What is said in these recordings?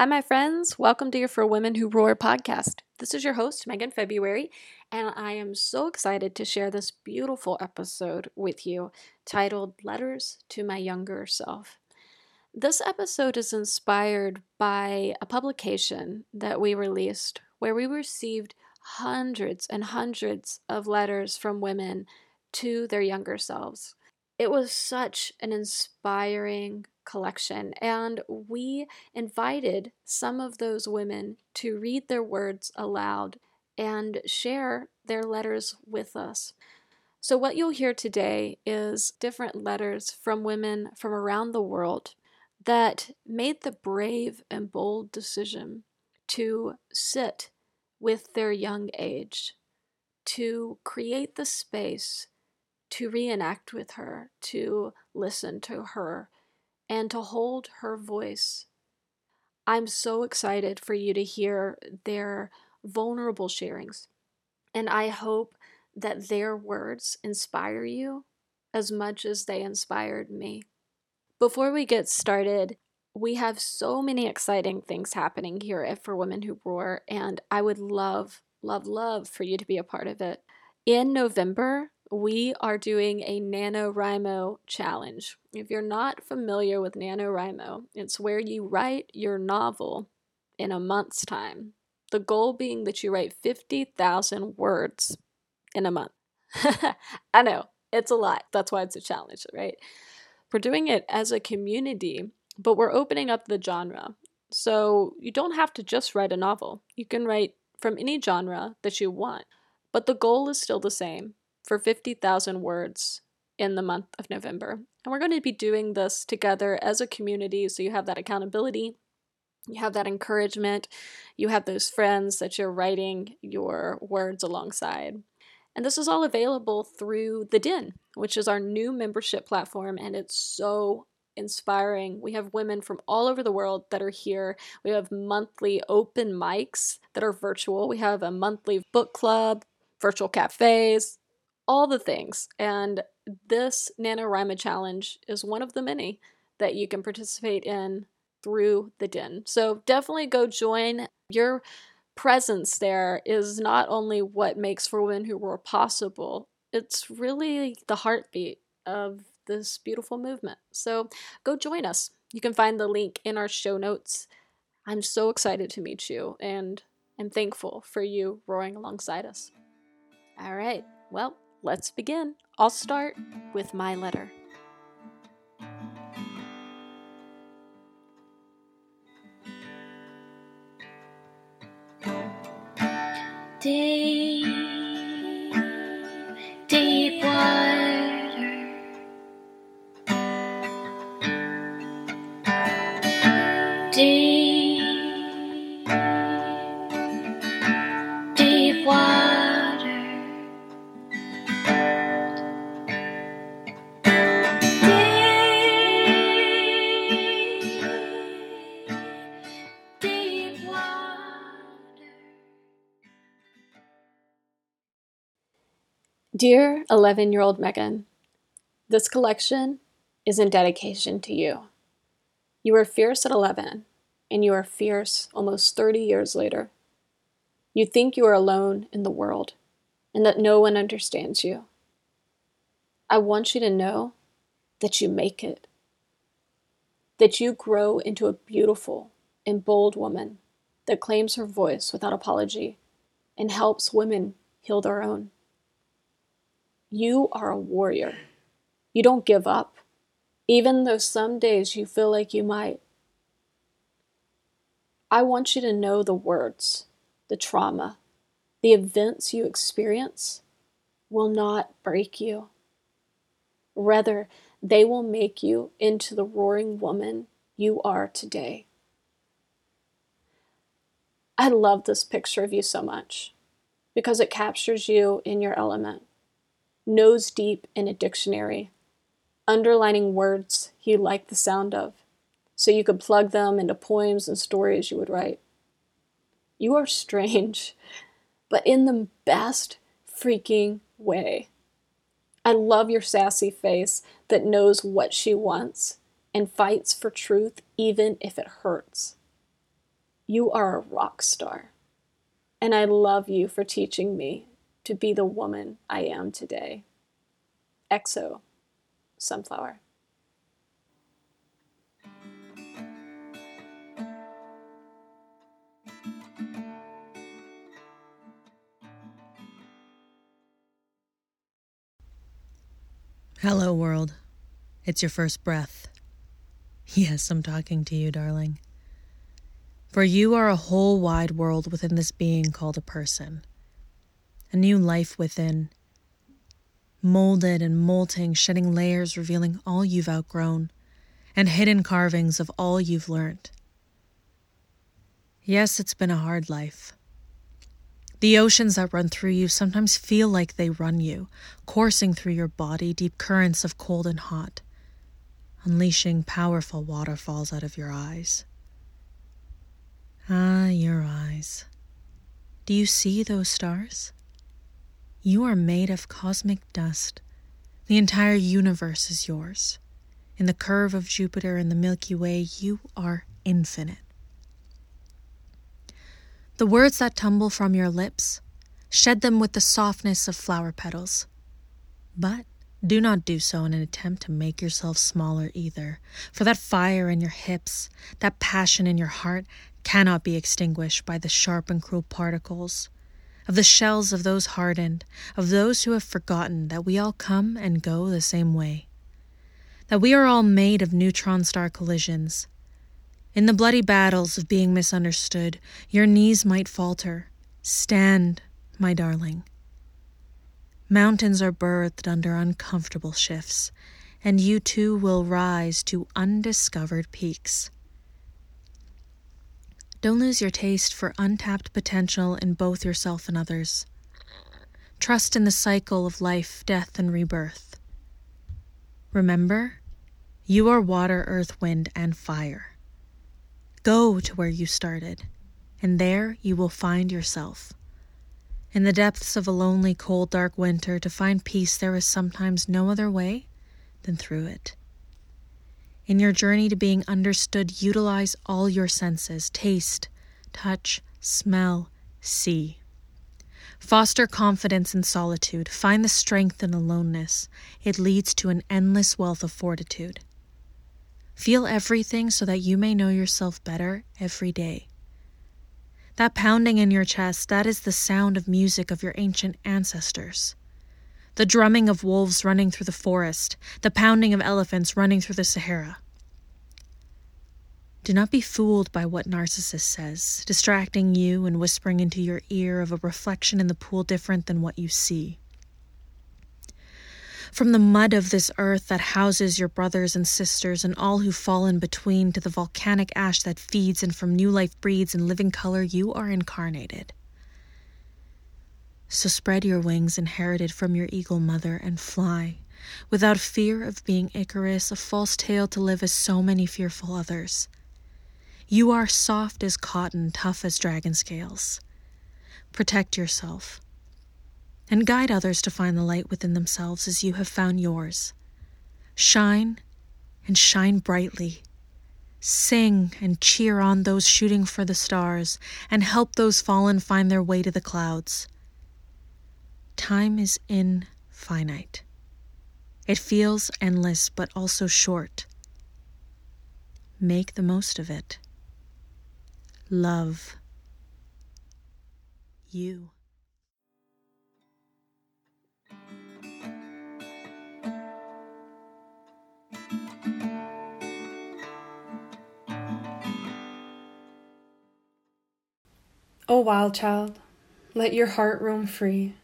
Hi, my friends. Welcome to your For Women Who Roar podcast. This is your host, Megan February, and I am so excited to share this beautiful episode with you titled Letters to My Younger Self. This episode is inspired by a publication that we released where we received hundreds and hundreds of letters from women to their younger selves. It was such an inspiring collection, and we invited some of those women to read their words aloud and share their letters with us. So, what you'll hear today is different letters from women from around the world that made the brave and bold decision to sit with their young age, to create the space to reenact with her, to listen to her, and to hold her voice. I'm so excited for you to hear their vulnerable sharings, and I hope that their words inspire you as much as they inspired me. Before we get started, we have so many exciting things happening here at For Women Who Roar, and I would love, love, love for you to be a part of it. In November, we are doing a NaNoWriMo challenge. If you're not familiar with NaNoWriMo, it's where you write your novel in a month's time. The goal being that you write 50,000 words in a month. I know, it's a lot. That's why it's a challenge, right? We're doing it as a community, but we're opening up the genre. So you don't have to just write a novel, you can write from any genre that you want. But the goal is still the same for 50,000 words in the month of November. And we're going to be doing this together as a community so you have that accountability, you have that encouragement, you have those friends that you're writing your words alongside. And this is all available through The Den, which is our new membership platform, and it's so inspiring. We have women from all over the world that are here. We have monthly open mics that are virtual. We have a monthly book club, virtual cafes, all the things. And this NaNoWriMo challenge is one of the many that you can participate in through the Den. So definitely go join. Your presence there is not only what makes For Women Who Roar possible, it's really the heartbeat of this beautiful movement. So go join us. You can find the link in our show notes. I'm so excited to meet you and I'm thankful for you roaring alongside us. All right, well, let's begin. I'll start with my letter. Deep, deep water. Deep, Dear 11 year old Megan, this collection is in dedication to you. You were fierce at 11, and you are fierce almost 30 years later. You think you are alone in the world and that no one understands you. I want you to know that you make it, that you grow into a beautiful and bold woman that claims her voice without apology and helps women heal their own. You are a warrior. You don't give up, even though some days you feel like you might. I want you to know the words, the trauma, the events you experience will not break you. Rather, they will make you into the roaring woman you are today. I love this picture of you so much because it captures you in your element nose deep in a dictionary, underlining words he liked the sound of, so you could plug them into poems and stories you would write. You are strange, but in the best freaking way. I love your sassy face that knows what she wants and fights for truth even if it hurts. You are a rock star. And I love you for teaching me to be the woman I am today. EXO, Sunflower. Hello, world. It's your first breath. Yes, I'm talking to you, darling. For you are a whole wide world within this being called a person, a new life within, molded and molting, shedding layers revealing all you've outgrown, and hidden carvings of all you've learnt. Yes, it's been a hard life. The oceans that run through you sometimes feel like they run you, coursing through your body deep currents of cold and hot, unleashing powerful waterfalls out of your eyes. Ah, your eyes. Do you see those stars? You are made of cosmic dust. The entire universe is yours. In the curve of Jupiter and the Milky Way, you are infinite. The words that tumble from your lips, shed them with the softness of flower petals. But do not do so in an attempt to make yourself smaller either, for that fire in your hips, that passion in your heart, cannot be extinguished by the sharp and cruel particles of the shells of those hardened, of those who have forgotten that we all come and go the same way, that we are all made of neutron star collisions, in the bloody battles of being misunderstood, your knees might falter. Stand, my darling. Mountains are birthed under uncomfortable shifts, and you too will rise to undiscovered peaks. Don't lose your taste for untapped potential in both yourself and others. Trust in the cycle of life, death, and rebirth. Remember, you are water, earth, wind, and fire. Go to where you started, and there you will find yourself. In the depths of a lonely, cold, dark winter, to find peace, there is sometimes no other way than through it. In your journey to being understood, utilize all your senses taste, touch, smell, see. Foster confidence in solitude. Find the strength in aloneness. It leads to an endless wealth of fortitude. Feel everything so that you may know yourself better every day. That pounding in your chest, that is the sound of music of your ancient ancestors. The drumming of wolves running through the forest, the pounding of elephants running through the Sahara. Do not be fooled by what Narcissus says, distracting you and whispering into your ear of a reflection in the pool different than what you see. From the mud of this earth that houses your brothers and sisters and all who fall in between to the volcanic ash that feeds and from new life breeds in living color, you are incarnated. So spread your wings inherited from your eagle mother and fly, without fear of being Icarus, a false tale to live as so many fearful others. You are soft as cotton, tough as dragon scales. Protect yourself and guide others to find the light within themselves as you have found yours. Shine and shine brightly. Sing and cheer on those shooting for the stars, and help those fallen find their way to the clouds. Time is infinite. It feels endless, but also short. Make the most of it. Love you. O wild child, let your heart roam free.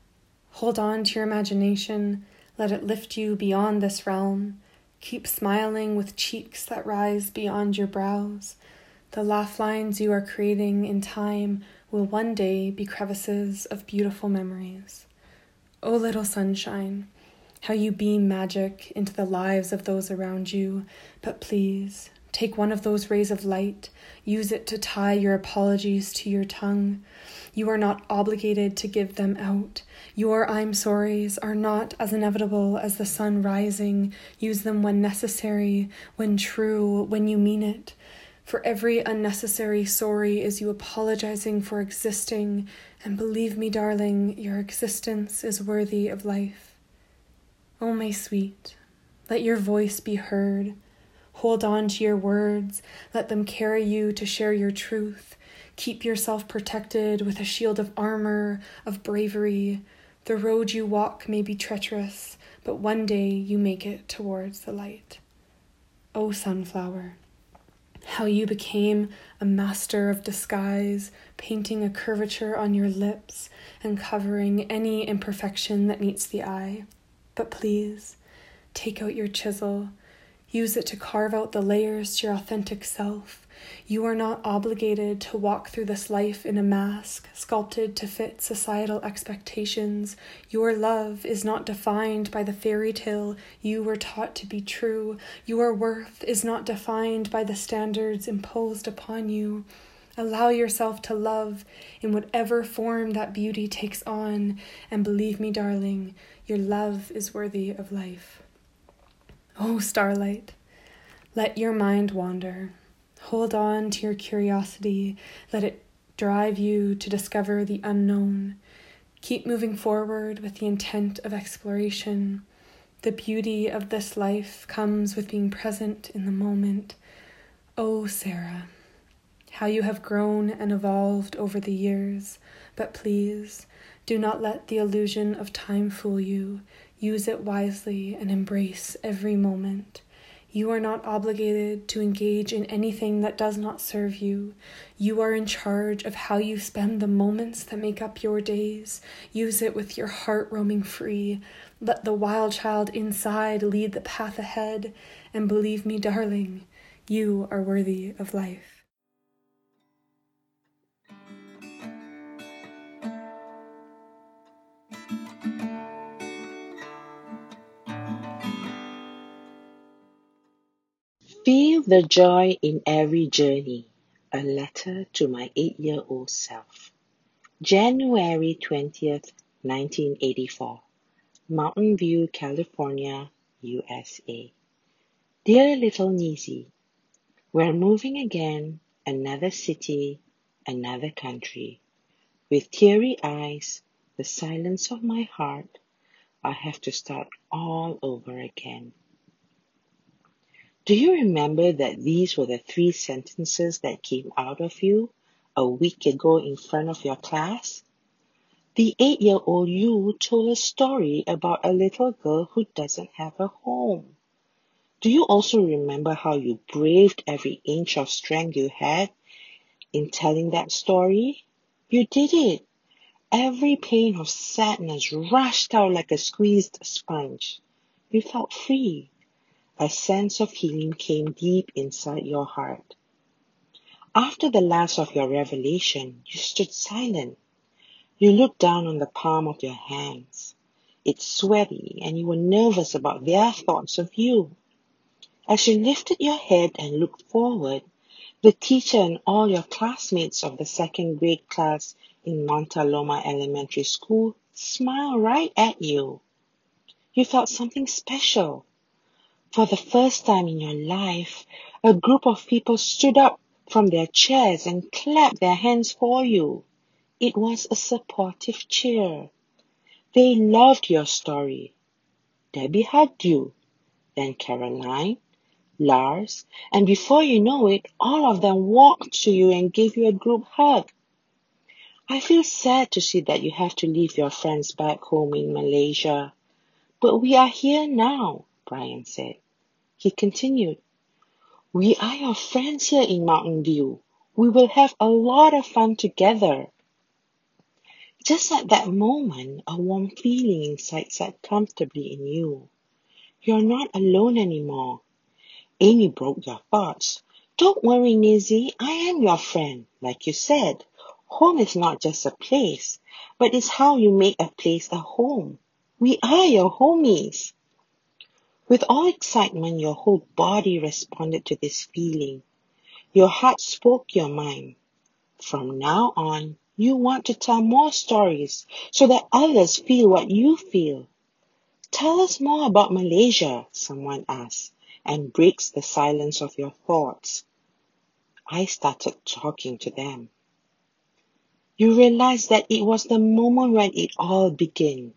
Hold on to your imagination, let it lift you beyond this realm. Keep smiling with cheeks that rise beyond your brows. The laugh lines you are creating in time will one day be crevices of beautiful memories. O little sunshine, how you beam magic into the lives of those around you, but please Take one of those rays of light, use it to tie your apologies to your tongue. You are not obligated to give them out. Your I'm sorries are not as inevitable as the sun rising. Use them when necessary, when true, when you mean it. For every unnecessary sorry is you apologizing for existing, and believe me, darling, your existence is worthy of life. Oh, my sweet, let your voice be heard. Hold on to your words, let them carry you to share your truth. Keep yourself protected with a shield of armor, of bravery. The road you walk may be treacherous, but one day you make it towards the light. O oh, sunflower, how you became a master of disguise, painting a curvature on your lips and covering any imperfection that meets the eye. But please, take out your chisel Use it to carve out the layers to your authentic self. You are not obligated to walk through this life in a mask, sculpted to fit societal expectations. Your love is not defined by the fairy tale you were taught to be true. Your worth is not defined by the standards imposed upon you. Allow yourself to love in whatever form that beauty takes on, and believe me, darling, your love is worthy of life. Oh, starlight, let your mind wander. Hold on to your curiosity. Let it drive you to discover the unknown. Keep moving forward with the intent of exploration. The beauty of this life comes with being present in the moment. Oh, Sarah, how you have grown and evolved over the years. But please, do not let the illusion of time fool you. Use it wisely and embrace every moment. You are not obligated to engage in anything that does not serve you. You are in charge of how you spend the moments that make up your days. Use it with your heart roaming free. Let the wild child inside lead the path ahead. And believe me, darling, you are worthy of life. The joy in every journey. A letter to my eight year old self. January 20th, 1984. Mountain View, California, USA. Dear little Nisi, we're moving again, another city, another country. With teary eyes, the silence of my heart, I have to start all over again. Do you remember that these were the three sentences that came out of you a week ago in front of your class? The eight year old you told a story about a little girl who doesn't have a home. Do you also remember how you braved every inch of strength you had in telling that story? You did it. Every pain of sadness rushed out like a squeezed sponge. You felt free. A sense of healing came deep inside your heart. After the last of your revelation, you stood silent. You looked down on the palm of your hands. It's sweaty and you were nervous about their thoughts of you. As you lifted your head and looked forward, the teacher and all your classmates of the second grade class in Monta Loma Elementary School smiled right at you. You felt something special for the first time in your life, a group of people stood up from their chairs and clapped their hands for you. It was a supportive cheer. They loved your story. Debbie hugged you, then Caroline, Lars, and before you know it, all of them walked to you and gave you a group hug. I feel sad to see that you have to leave your friends back home in Malaysia. But we are here now, Brian said. He continued, We are your friends here in Mountain View. We will have a lot of fun together. Just at that moment, a warm feeling inside sat comfortably in you. You're not alone anymore. Amy broke your thoughts. Don't worry, Nisi. I am your friend. Like you said, home is not just a place, but it's how you make a place a home. We are your homies. With all excitement, your whole body responded to this feeling. Your heart spoke your mind. From now on, you want to tell more stories so that others feel what you feel. Tell us more about Malaysia, someone asks, and breaks the silence of your thoughts. I started talking to them. You realize that it was the moment when it all began.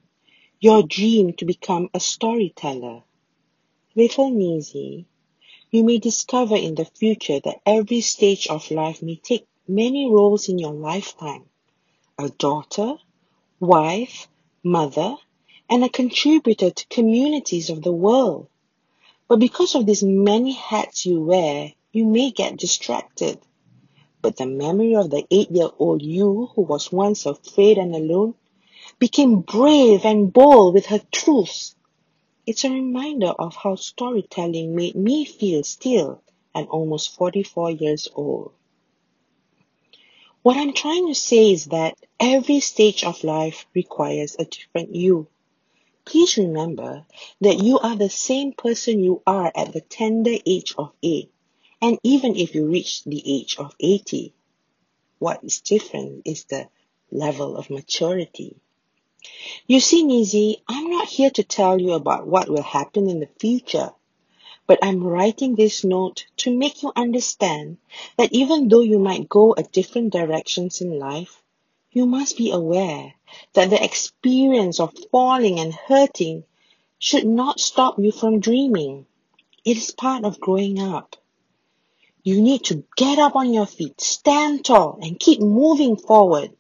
Your dream to become a storyteller. Little Nisi, you may discover in the future that every stage of life may take many roles in your lifetime. A daughter, wife, mother, and a contributor to communities of the world. But because of these many hats you wear, you may get distracted. But the memory of the eight year old you who was once afraid and alone became brave and bold with her truths. It's a reminder of how storytelling made me feel still and almost 44 years old. What I'm trying to say is that every stage of life requires a different you. Please remember that you are the same person you are at the tender age of 8 and even if you reach the age of 80. What is different is the level of maturity. You see, Nisi, I'm not here to tell you about what will happen in the future, but I'm writing this note to make you understand that even though you might go a different directions in life, you must be aware that the experience of falling and hurting should not stop you from dreaming. It is part of growing up. You need to get up on your feet, stand tall, and keep moving forward.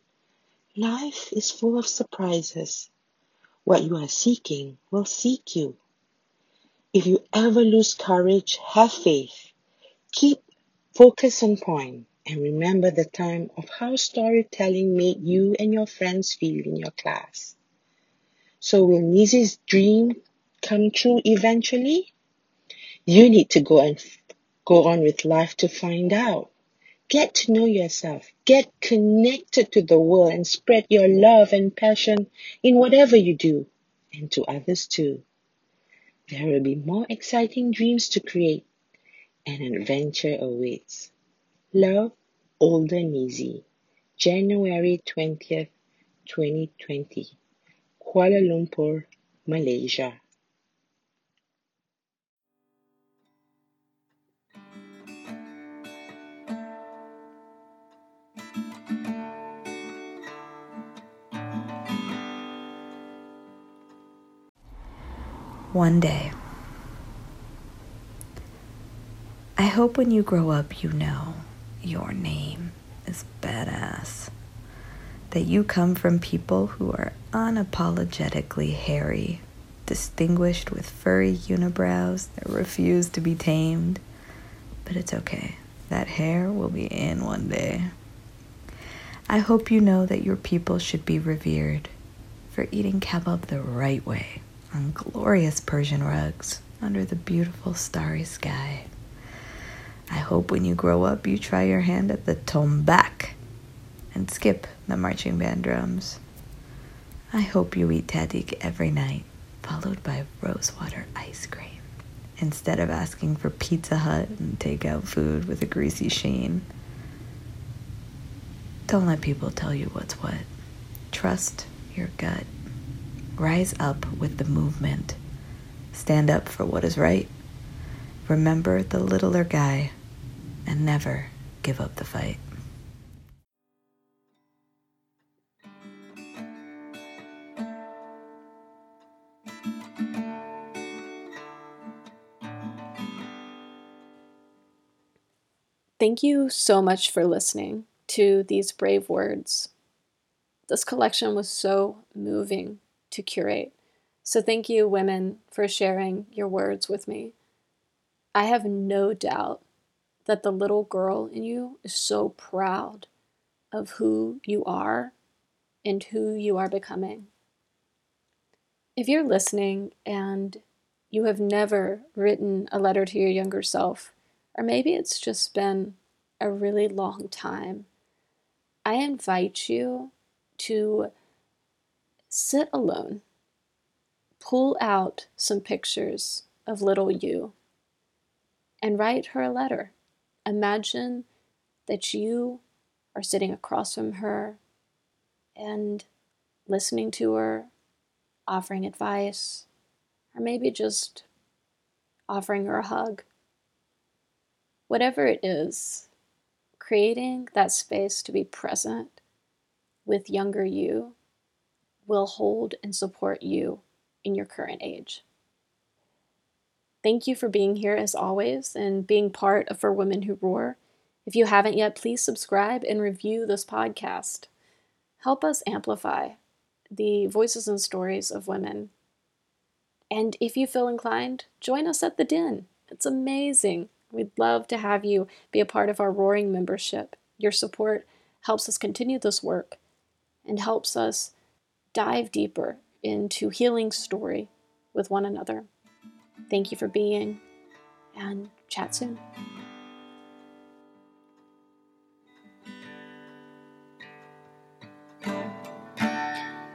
Life is full of surprises. What you are seeking will seek you. If you ever lose courage, have faith. Keep focus on point and remember the time of how storytelling made you and your friends feel in your class. So will Nisi's dream come true eventually? You need to go and go on with life to find out. Get to know yourself. Get connected to the world and spread your love and passion in whatever you do and to others too. There will be more exciting dreams to create and an adventure awaits. Love, Older Nisi, January 20th, 2020, Kuala Lumpur, Malaysia. One day. I hope when you grow up, you know your name is badass. That you come from people who are unapologetically hairy, distinguished with furry unibrows that refuse to be tamed. But it's okay, that hair will be in one day. I hope you know that your people should be revered for eating kebab the right way on glorious Persian rugs under the beautiful starry sky. I hope when you grow up you try your hand at the tombak and skip the marching band drums. I hope you eat tahdig every night, followed by rosewater ice cream, instead of asking for Pizza Hut and takeout food with a greasy sheen. Don't let people tell you what's what. Trust your gut. Rise up with the movement. Stand up for what is right. Remember the littler guy and never give up the fight. Thank you so much for listening to these brave words. This collection was so moving to curate. So thank you, women, for sharing your words with me. I have no doubt that the little girl in you is so proud of who you are and who you are becoming. If you're listening and you have never written a letter to your younger self, or maybe it's just been a really long time, I invite you to sit alone, pull out some pictures of little you, and write her a letter. Imagine that you are sitting across from her and listening to her, offering advice, or maybe just offering her a hug. Whatever it is, creating that space to be present with younger you will hold and support you in your current age. Thank you for being here as always and being part of For Women Who Roar. If you haven't yet, please subscribe and review this podcast. Help us amplify the voices and stories of women. And if you feel inclined, join us at the Den. It's amazing. We'd love to have you be a part of our Roaring membership. Your support helps us continue this work and helps us dive deeper into healing story with one another. Thank you for being, and chat soon.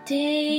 Deep,